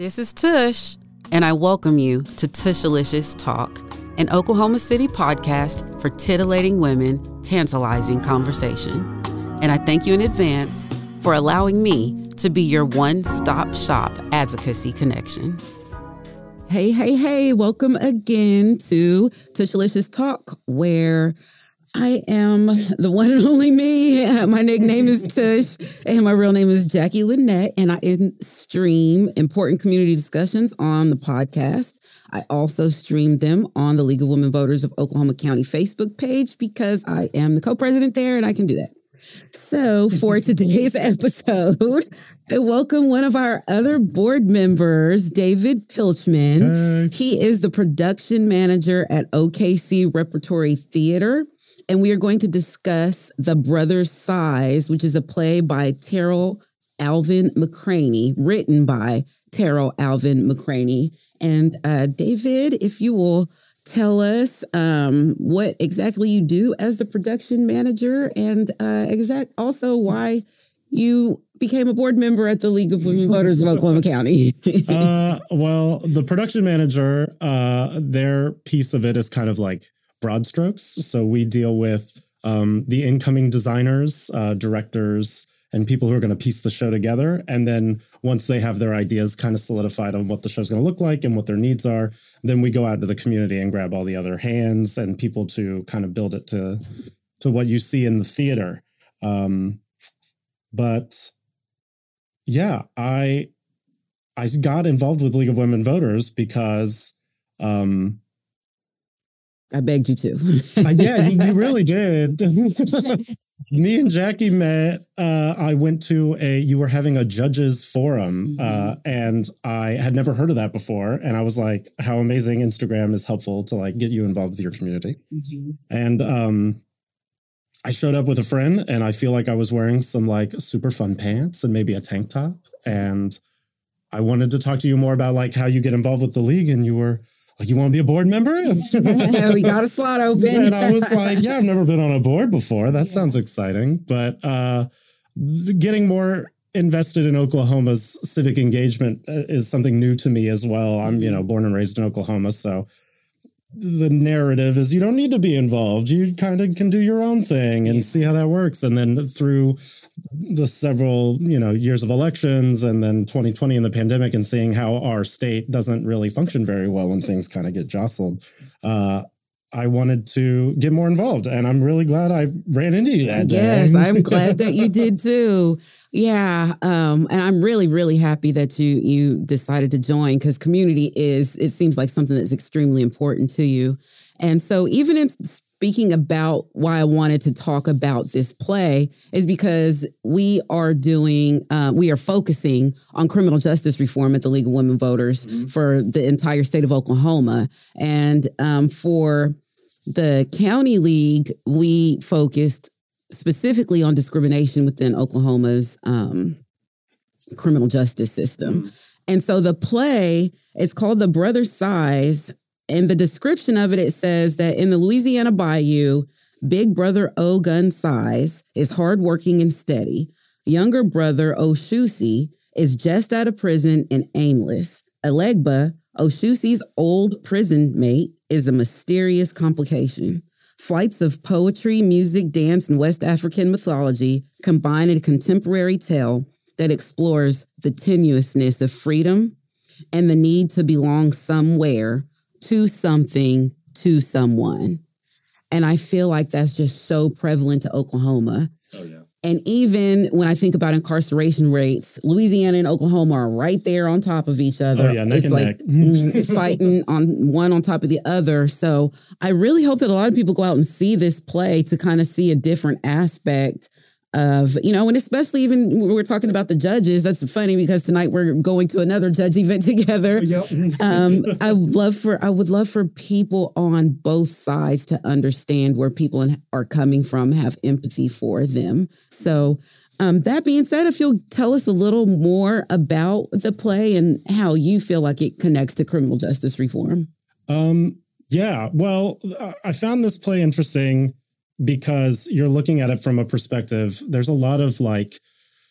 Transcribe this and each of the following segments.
This is Tush, and I welcome you to Tushalicious Talk, an Oklahoma City podcast for titillating women, tantalizing conversation. And I thank you in advance for allowing me to be your one stop shop advocacy connection. Hey, hey, hey, welcome again to Tushalicious Talk, where I am the one and only me. My nickname is Tush, and my real name is Jackie Lynette, and I stream important community discussions on the podcast. I also stream them on the League of Women Voters of Oklahoma County Facebook page because I am the co president there and I can do that. So, for today's episode, I welcome one of our other board members, David Pilchman. Hey. He is the production manager at OKC Repertory Theater and we are going to discuss The Brothers Size, which is a play by Tarell Alvin McCraney, written by Tarell Alvin McCraney. And uh, David, if you will tell us um, what exactly you do as the production manager and uh, exact also why you became a board member at the League of Women Voters of Oklahoma County. uh, well, the production manager, uh, their piece of it is kind of like broad strokes. So we deal with um, the incoming designers, uh, directors, and people who are going to piece the show together. And then once they have their ideas kind of solidified on what the show's going to look like and what their needs are, then we go out to the community and grab all the other hands and people to kind of build it to to what you see in the theater. Um, but yeah, I I got involved with League of Women Voters because um, I begged you to. uh, yeah, you, you, really did. Me and Jackie met. Uh, I went to a. You were having a judges forum, uh, mm-hmm. uh, and I had never heard of that before. And I was like, "How amazing! Instagram is helpful to like get you involved with your community." Mm-hmm. And um, I showed up with a friend, and I feel like I was wearing some like super fun pants and maybe a tank top. And I wanted to talk to you more about like how you get involved with the league, and you were like, you want to be a board member? Yeah, we got a slot open. and I was like, yeah, I've never been on a board before. That yeah. sounds exciting. But uh, getting more invested in Oklahoma's civic engagement uh, is something new to me as well. I'm, you know, born and raised in Oklahoma. So the narrative is you don't need to be involved. You kind of can do your own thing and see how that works. And then through the several, you know, years of elections and then 2020 and the pandemic and seeing how our state doesn't really function very well when things kind of get jostled. Uh, I wanted to get more involved, and I'm really glad I ran into you that day. Yes, I'm glad that you did too. Yeah, um, and I'm really, really happy that you you decided to join because community is it seems like something that's extremely important to you. And so, even in speaking about why I wanted to talk about this play is because we are doing, uh, we are focusing on criminal justice reform at the League of Women Voters mm-hmm. for the entire state of Oklahoma. And um, for the county league, we focused specifically on discrimination within Oklahoma's um, criminal justice system. Mm-hmm. And so the play is called The Brothers Size in the description of it, it says that in the Louisiana Bayou, Big Brother Ogun Size is hardworking and steady. Younger brother Oshoosi is just out of prison and aimless. Elegba, Oshoosi's old prison mate, is a mysterious complication. Flights of poetry, music, dance, and West African mythology combine in a contemporary tale that explores the tenuousness of freedom and the need to belong somewhere to something to someone. And I feel like that's just so prevalent to Oklahoma. Oh, yeah. And even when I think about incarceration rates, Louisiana and Oklahoma are right there on top of each other. Oh, yeah, neck it's and like neck. Mm, fighting on one on top of the other. So I really hope that a lot of people go out and see this play to kind of see a different aspect of you know and especially even we're talking about the judges that's funny because tonight we're going to another judge event together. Yep. um, i would love for i would love for people on both sides to understand where people are coming from have empathy for them. So um, that being said if you'll tell us a little more about the play and how you feel like it connects to criminal justice reform. Um, yeah well i found this play interesting because you're looking at it from a perspective. There's a lot of like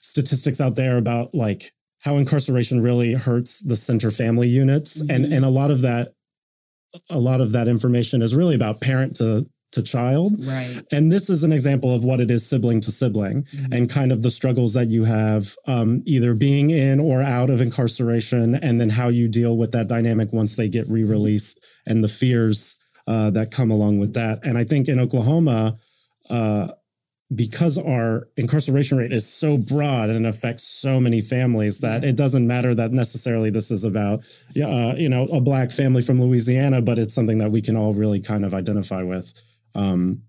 statistics out there about like how incarceration really hurts the center family units, mm-hmm. and and a lot of that, a lot of that information is really about parent to to child. Right. And this is an example of what it is sibling to sibling mm-hmm. and kind of the struggles that you have um, either being in or out of incarceration, and then how you deal with that dynamic once they get re released and the fears uh, that come along with that. And I think in Oklahoma, uh, because our incarceration rate is so broad and affects so many families that it doesn't matter that necessarily this is about uh, you know a black family from Louisiana, but it's something that we can all really kind of identify with. Um,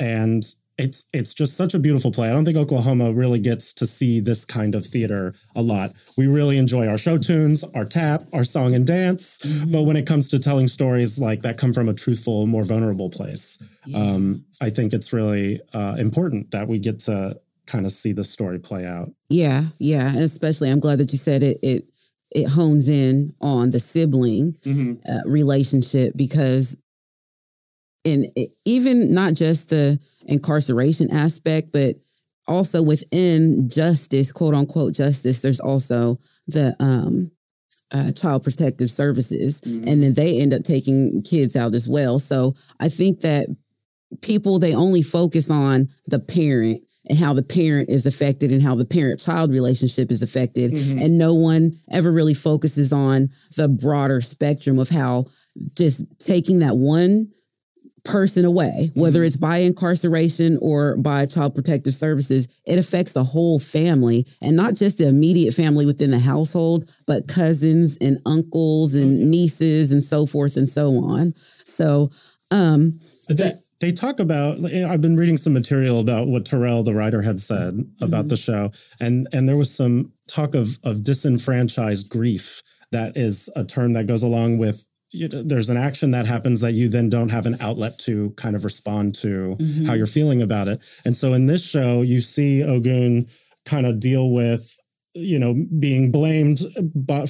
and it's it's just such a beautiful play. I don't think Oklahoma really gets to see this kind of theater a lot. We really enjoy our show tunes, our tap, our song and dance, mm-hmm. but when it comes to telling stories like that come from a truthful, more vulnerable place, yeah. um, I think it's really uh, important that we get to kind of see the story play out. Yeah, yeah, and especially I'm glad that you said it. It it hones in on the sibling mm-hmm. uh, relationship because and even not just the incarceration aspect, but also within justice, quote unquote justice, there's also the um, uh, child protective services, mm-hmm. and then they end up taking kids out as well. So I think that people they only focus on the parent and how the parent is affected and how the parent child relationship is affected, mm-hmm. and no one ever really focuses on the broader spectrum of how just taking that one person away, whether mm-hmm. it's by incarceration or by child protective services, it affects the whole family and not just the immediate family within the household, but cousins and uncles and okay. nieces and so forth and so on. So, um, they, they talk about. I've been reading some material about what Tarell, the writer, had said about mm-hmm. the show, and and there was some talk of of disenfranchised grief. That is a term that goes along with you know, there's an action that happens that you then don't have an outlet to kind of respond to mm-hmm. how you're feeling about it. And so in this show, you see Ogun kind of deal with you know being blamed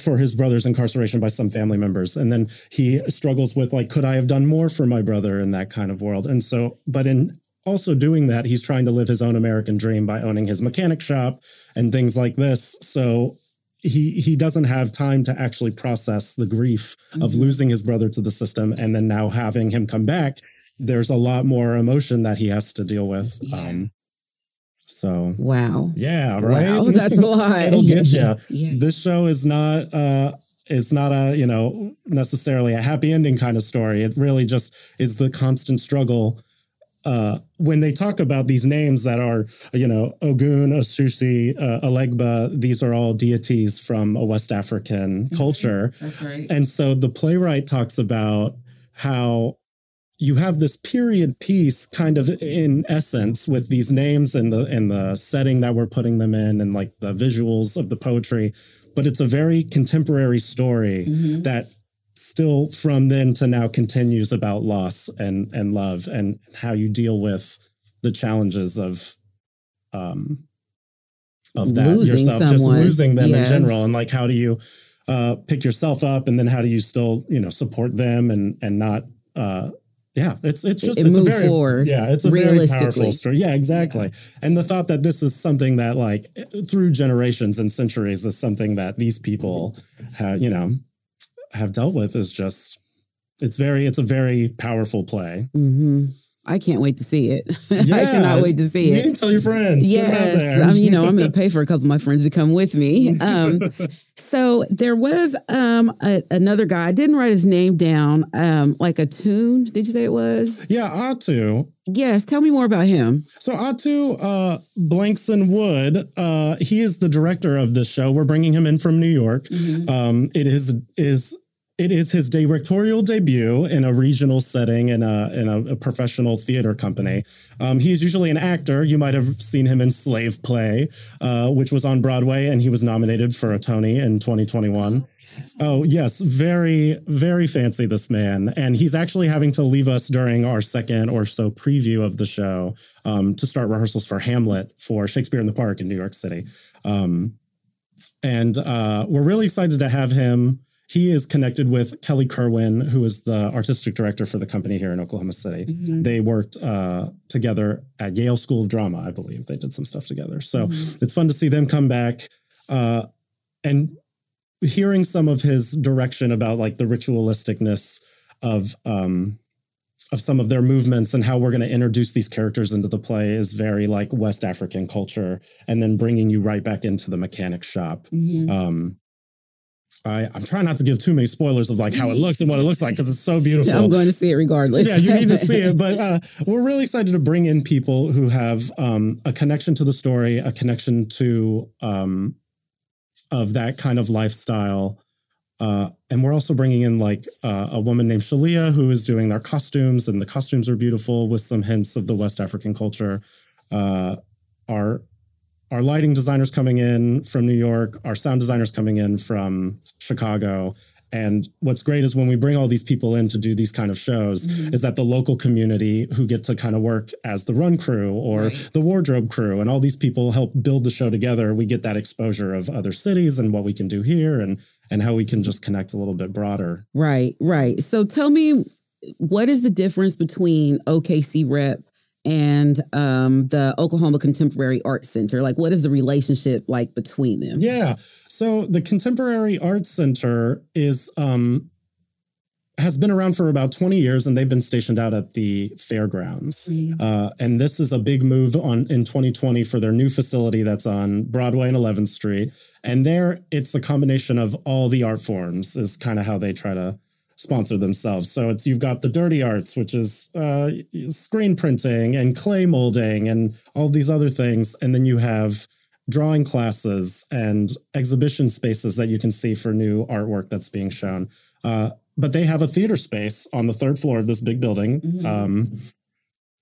for his brother's incarceration by some family members and then he struggles with like could i have done more for my brother in that kind of world and so but in also doing that he's trying to live his own american dream by owning his mechanic shop and things like this so he he doesn't have time to actually process the grief mm-hmm. of losing his brother to the system and then now having him come back there's a lot more emotion that he has to deal with yeah. um so wow yeah right wow, that's a lot it'll get you yeah. this show is not uh it's not a you know necessarily a happy ending kind of story it really just is the constant struggle uh, when they talk about these names that are, you know, Ogun, Osusi, uh, Elegba, these are all deities from a West African mm-hmm. culture. That's right. And so the playwright talks about how you have this period piece kind of in essence with these names and the and the setting that we're putting them in and like the visuals of the poetry but it's a very contemporary story mm-hmm. that still from then to now continues about loss and and love and how you deal with the challenges of um of that losing yourself someone. just losing them yes. in general and like how do you uh pick yourself up and then how do you still you know support them and and not uh yeah, it's it's just it it's a very forward. Yeah, it's a very powerful story. Yeah, exactly. Yeah. And the thought that this is something that like through generations and centuries is something that these people have, you know, have dealt with is just it's very it's a very powerful play. Mm-hmm. I can't wait to see it. Yeah. I cannot wait to see it. You tell your friends. Yes, I'm, you know I'm going to pay for a couple of my friends to come with me. Um, so there was um, a, another guy. I didn't write his name down. Um, like tune, Did you say it was? Yeah, Ato. Yes. Tell me more about him. So Ato uh, Blankson Wood. Uh, he is the director of this show. We're bringing him in from New York. Mm-hmm. Um, it is is it is his directorial debut in a regional setting in a in a, a professional theater company. Um, he is usually an actor. You might have seen him in Slave Play, uh, which was on Broadway, and he was nominated for a Tony in 2021. Oh yes, very very fancy this man, and he's actually having to leave us during our second or so preview of the show um, to start rehearsals for Hamlet for Shakespeare in the Park in New York City. Um, and uh, we're really excited to have him he is connected with Kelly Kerwin, who is the artistic director for the company here in Oklahoma City. Mm-hmm. They worked uh, together at Yale School of Drama, I believe. They did some stuff together. So mm-hmm. it's fun to see them come back. Uh, and hearing some of his direction about like the ritualisticness of um of some of their movements and how we're going to introduce these characters into the play is very like West African culture, and then bringing you right back into the mechanic shop. Mm-hmm. Um, I, I'm trying not to give too many spoilers of like how it looks and what it looks like because it's so beautiful. I'm going to see it regardless. yeah, you need to see it. But uh, we're really excited to bring in people who have um, a connection to the story, a connection to um, of that kind of lifestyle, uh, and we're also bringing in like uh, a woman named Shalia who is doing our costumes, and the costumes are beautiful with some hints of the West African culture. Uh, our our lighting designers coming in from New York, our sound designers coming in from Chicago, and what's great is when we bring all these people in to do these kind of shows, mm-hmm. is that the local community who get to kind of work as the run crew or right. the wardrobe crew, and all these people help build the show together. We get that exposure of other cities and what we can do here, and and how we can just connect a little bit broader. Right, right. So tell me, what is the difference between OKC Rep and um, the Oklahoma Contemporary Art Center? Like, what is the relationship like between them? Yeah. So the Contemporary Arts Center is um, has been around for about 20 years and they've been stationed out at the fairgrounds. Mm. Uh, and this is a big move on in 2020 for their new facility that's on Broadway and 11th Street. And there it's a combination of all the art forms is kind of how they try to sponsor themselves. So it's you've got the dirty arts, which is uh, screen printing and clay molding and all these other things. And then you have drawing classes and exhibition spaces that you can see for new artwork that's being shown. Uh, but they have a theater space on the third floor of this big building mm-hmm. um,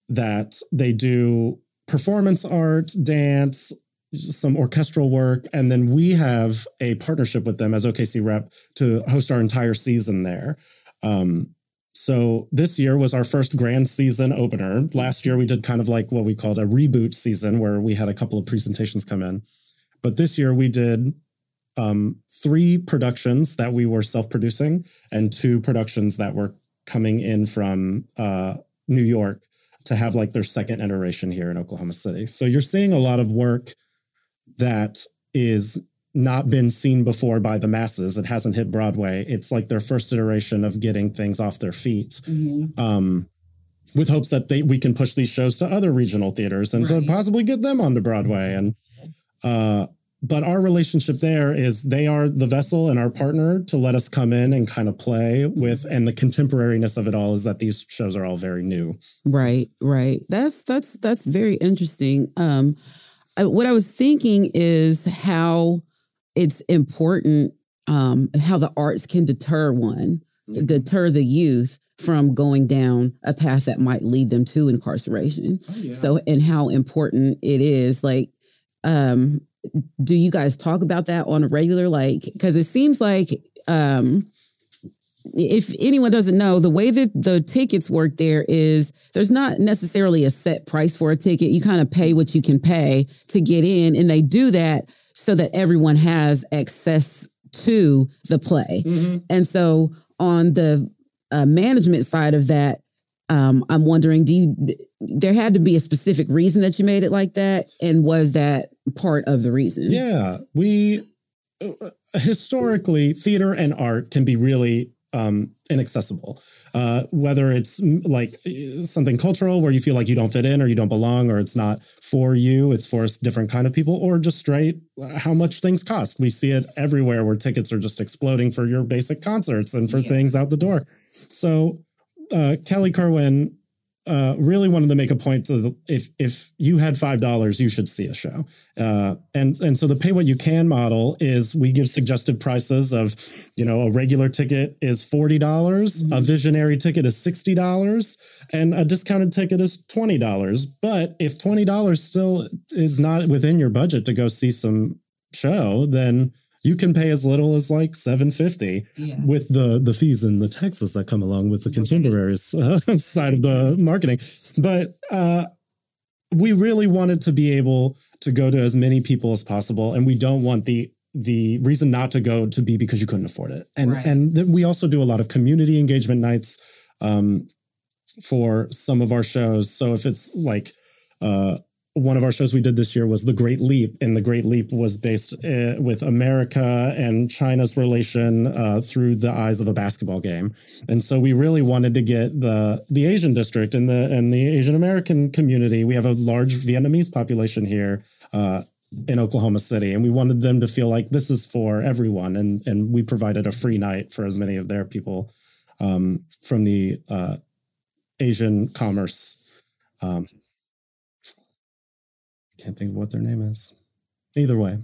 that they do performance art, dance, some orchestral work, and then we have a partnership with them as OKC Rep to host our entire season there. Um, so this year was our first grand season opener. Last year we did kind of like what we called a reboot season where we had a couple of presentations come in. But this year we did um, three productions that we were self-producing and two productions that were coming in from uh, New York to have like their second iteration here in Oklahoma City. So you're seeing a lot of work that is not been seen before by the masses. It hasn't hit Broadway. It's like their first iteration of getting things off their feet. Mm-hmm. Um, with hopes that they we can push these shows to other regional theaters and right. to possibly get them onto Broadway. And uh, but our relationship there is they are the vessel and our partner to let us come in and kind of play with and the contemporariness of it all is that these shows are all very new. Right, right. That's that's that's very interesting. Um I, what I was thinking is how it's important um, how the arts can deter one, mm-hmm. deter the youth from going down a path that might lead them to incarceration. Oh, yeah. So, and how important it is. Like, um, do you guys talk about that on a regular? Like, because it seems like, um, if anyone doesn't know, the way that the tickets work there is there's not necessarily a set price for a ticket. You kind of pay what you can pay to get in, and they do that so that everyone has access to the play. Mm-hmm. And so on the uh, management side of that, um, I'm wondering, do you, there had to be a specific reason that you made it like that? And was that part of the reason? Yeah, we uh, historically, theater and art can be really um, inaccessible. Uh, whether it's like something cultural where you feel like you don't fit in or you don't belong or it's not for you, it's for a different kind of people, or just straight how much things cost. We see it everywhere where tickets are just exploding for your basic concerts and for yeah. things out the door. So uh, Kelly Kerwin uh, really wanted to make a point that if if you had five dollars, you should see a show. Uh, and and so the pay what you can model is we give suggested prices of, you know, a regular ticket is forty dollars, mm-hmm. a visionary ticket is sixty dollars, and a discounted ticket is twenty dollars. But if twenty dollars still is not within your budget to go see some show, then you can pay as little as like 750 yeah. with the the fees and the taxes that come along with the contemporaries uh, side of the marketing but uh, we really wanted to be able to go to as many people as possible and we don't want the the reason not to go to be because you couldn't afford it and right. and th- we also do a lot of community engagement nights um, for some of our shows so if it's like uh, one of our shows we did this year was The Great Leap, and The Great Leap was based uh, with America and China's relation uh, through the eyes of a basketball game. And so we really wanted to get the the Asian district and the and the Asian American community. We have a large Vietnamese population here. Uh, in Oklahoma City, and we wanted them to feel like this is for everyone, and and we provided a free night for as many of their people um, from the uh, Asian commerce um, can't think of what their name is. Either way,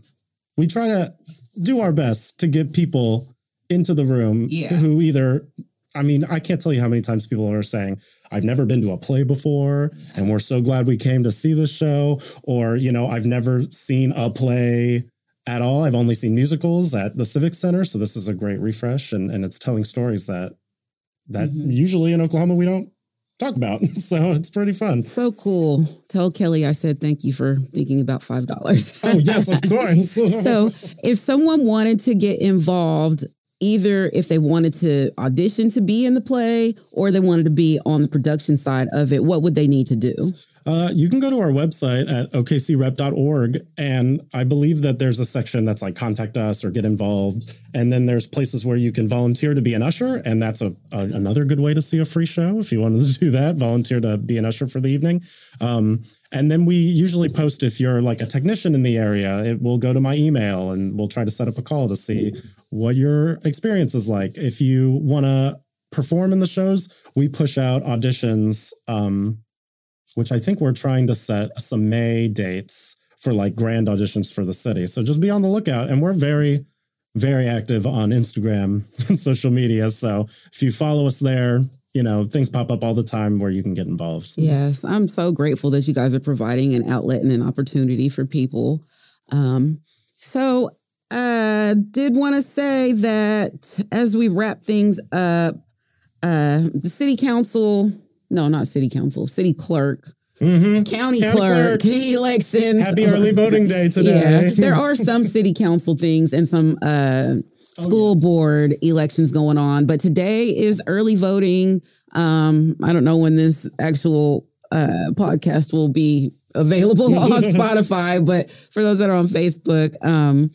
we try to do our best to get people into the room Yeah. who either I mean, I can't tell you how many times people are saying, I've never been to a play before, and we're so glad we came to see this show. Or, you know, I've never seen a play at all. I've only seen musicals at the Civic Center. So this is a great refresh and, and it's telling stories that that Mhm. usually in Oklahoma we don't talk about. So it's pretty fun. So cool. Tell Kelly I said thank you for thinking about five dollars. Oh, yes, of course. so if someone wanted to get involved either if they wanted to audition to be in the play or they wanted to be on the production side of it what would they need to do Uh, you can go to our website at okcrep.org, and I believe that there's a section that's like contact us or get involved, and then there's places where you can volunteer to be an usher, and that's a, a another good way to see a free show if you wanted to do that. Volunteer to be an usher for the evening, um, and then we usually post if you're like a technician in the area, it will go to my email, and we'll try to set up a call to see what your experience is like. If you want to perform in the shows, we push out auditions. Um, which I think we're trying to set some May dates for like grand auditions for the city. So just be on the lookout. And we're very, very active on Instagram and social media. So if you follow us there, you know, things pop up all the time where you can get involved. yes i'm so grateful that you guys are providing an outlet and an opportunity for people um, so uh did want to say that as we wrap things up uh the city council no not city council city clerk Mm-hmm. county, County clerk, clerk. elections Happy early voting day today. Yeah, there are some city council things and some uh, school Oh, yes. board elections going on, but today is early voting. Um, I don't know when this actual uh, podcast will be available on Spotify, but for those that are on Facebook, um,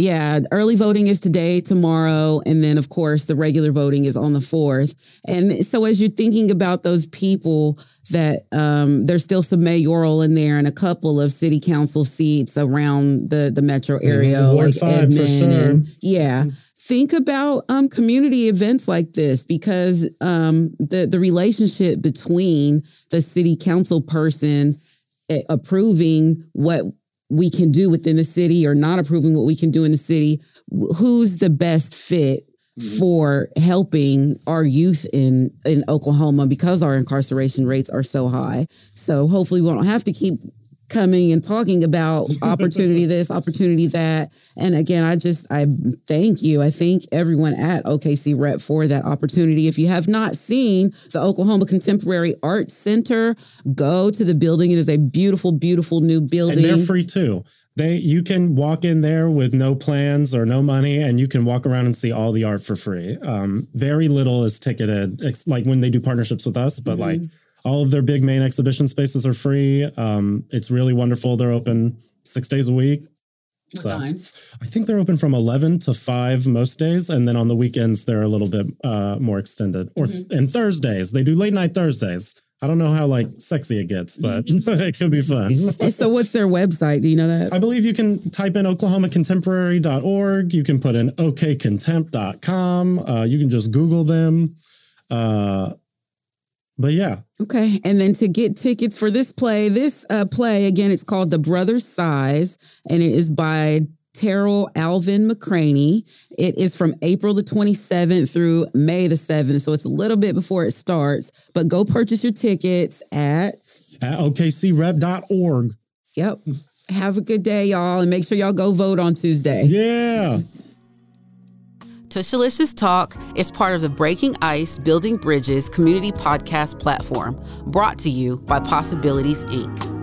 yeah, early voting is today, tomorrow, and then of course the regular voting is on the fourth. And so as you're thinking about those people that um, there's still some mayoral in there and a couple of city council seats around the the metro area, five, for sure. and yeah. Think about um, community events like this because um, the the relationship between the city council person eh, approving what we can do within the city or not approving what we can do in the city, who's the best fit mm-hmm. for helping our youth in in Oklahoma because our incarceration rates are so high. So hopefully we don't have to keep coming and talking about opportunity this, opportunity that. And again, I just I thank you. I thank everyone at OKC Rep for that opportunity. If you have not seen the Oklahoma Contemporary Arts Center, go to the building. It is a beautiful, beautiful new building. And they're free too. They you can walk in there with no plans or no money, and you can walk around and see all the art for free. Um, very little is ticketed, it's like when they do partnerships with us, but like all of their big main exhibition spaces are free. Um, it's really wonderful. They're open six days a week. What So- times? I think they're open from 11 to 5 most days. And then on the weekends, they're a little bit uh, more extended. Or th- and Thursdays, they do late night Thursdays. I don't know how like sexy it gets, but it could be fun. So what's their website? Do you know that? I believe you can type in oklahomacontemporary.org. You can put in okcontempt.com. Uh, you can just Google them. Uh, but yeah, Okay. And then to get tickets for this play, this uh, play, again, it's called The Brothers Size, and it is by Tarell Alvin McCraney. It is from April the 27th through May the 7th. So it's a little bit before it starts, but go purchase your tickets at, at okcrep.org. yep. Have a good day, y'all, and make sure y'all go vote on Tuesday. Yeah. Tushalicious Talk is part of the Breaking Ice Building Bridges community podcast platform brought to you by Possibilities Inc.